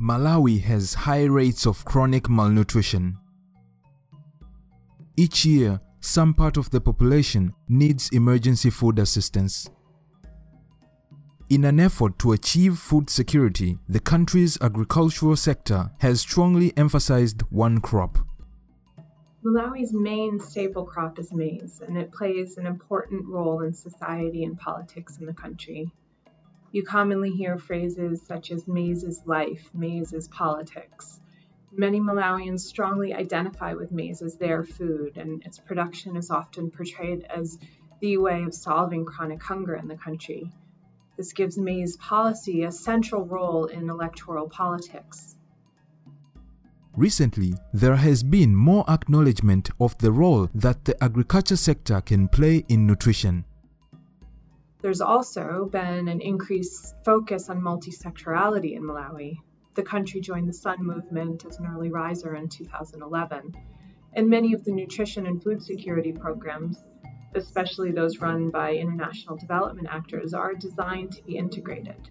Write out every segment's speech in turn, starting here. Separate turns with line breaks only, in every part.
Malawi has high rates of chronic malnutrition. Each year, some part of the population needs emergency food assistance. In an effort to achieve food security, the country's agricultural sector has strongly emphasized one crop.
Malawi's main staple crop is maize, and it plays an important role in society and politics in the country. You commonly hear phrases such as maize is life, maize is politics. Many Malawians strongly identify with maize as their food, and its production is often portrayed as the way of solving chronic hunger in the country. This gives maize policy a central role in electoral politics.
Recently, there has been more acknowledgement of the role that the agriculture sector can play in nutrition.
There's also been an increased focus on multi-sectorality in Malawi. The country joined the Sun movement as an early riser in 2011, and many of the nutrition and food security programs, especially those run by international development actors, are designed to be integrated.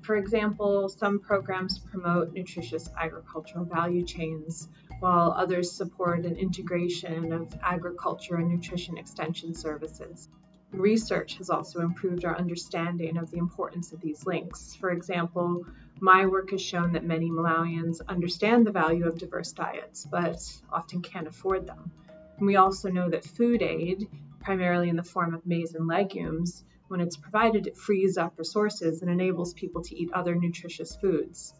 For example, some programs promote nutritious agricultural value chains, while others support an integration of agriculture and nutrition extension services. Research has also improved our understanding of the importance of these links. For example, my work has shown that many Malawians understand the value of diverse diets, but often can't afford them. And we also know that food aid, primarily in the form of maize and legumes, when it's provided, it frees up resources and enables people to eat other nutritious foods.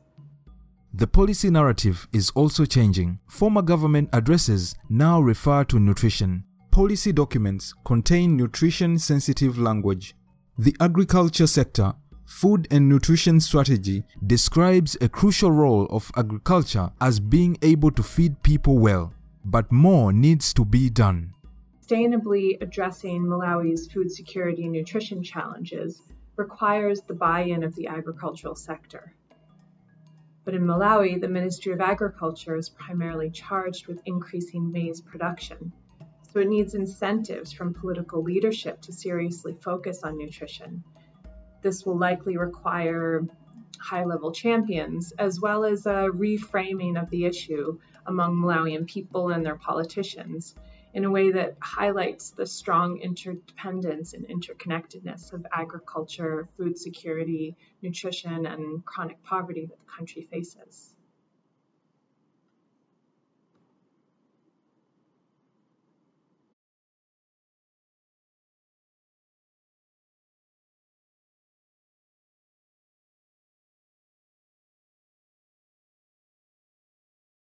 The policy narrative is also changing. Former government addresses now refer to nutrition. Policy documents contain nutrition sensitive language. The agriculture sector Food and Nutrition Strategy describes a crucial role of agriculture as being able to feed people well, but more needs to be done
sustainably addressing Malawi's food security and nutrition challenges requires the buy-in of the agricultural sector. But in Malawi, the Ministry of Agriculture is primarily charged with increasing maize production, so it needs incentives from political leadership to seriously focus on nutrition. This will likely require high level champions, as well as a reframing of the issue among Malawian people and their politicians in a way that highlights the strong interdependence and interconnectedness of agriculture, food security, nutrition, and chronic poverty that the country faces.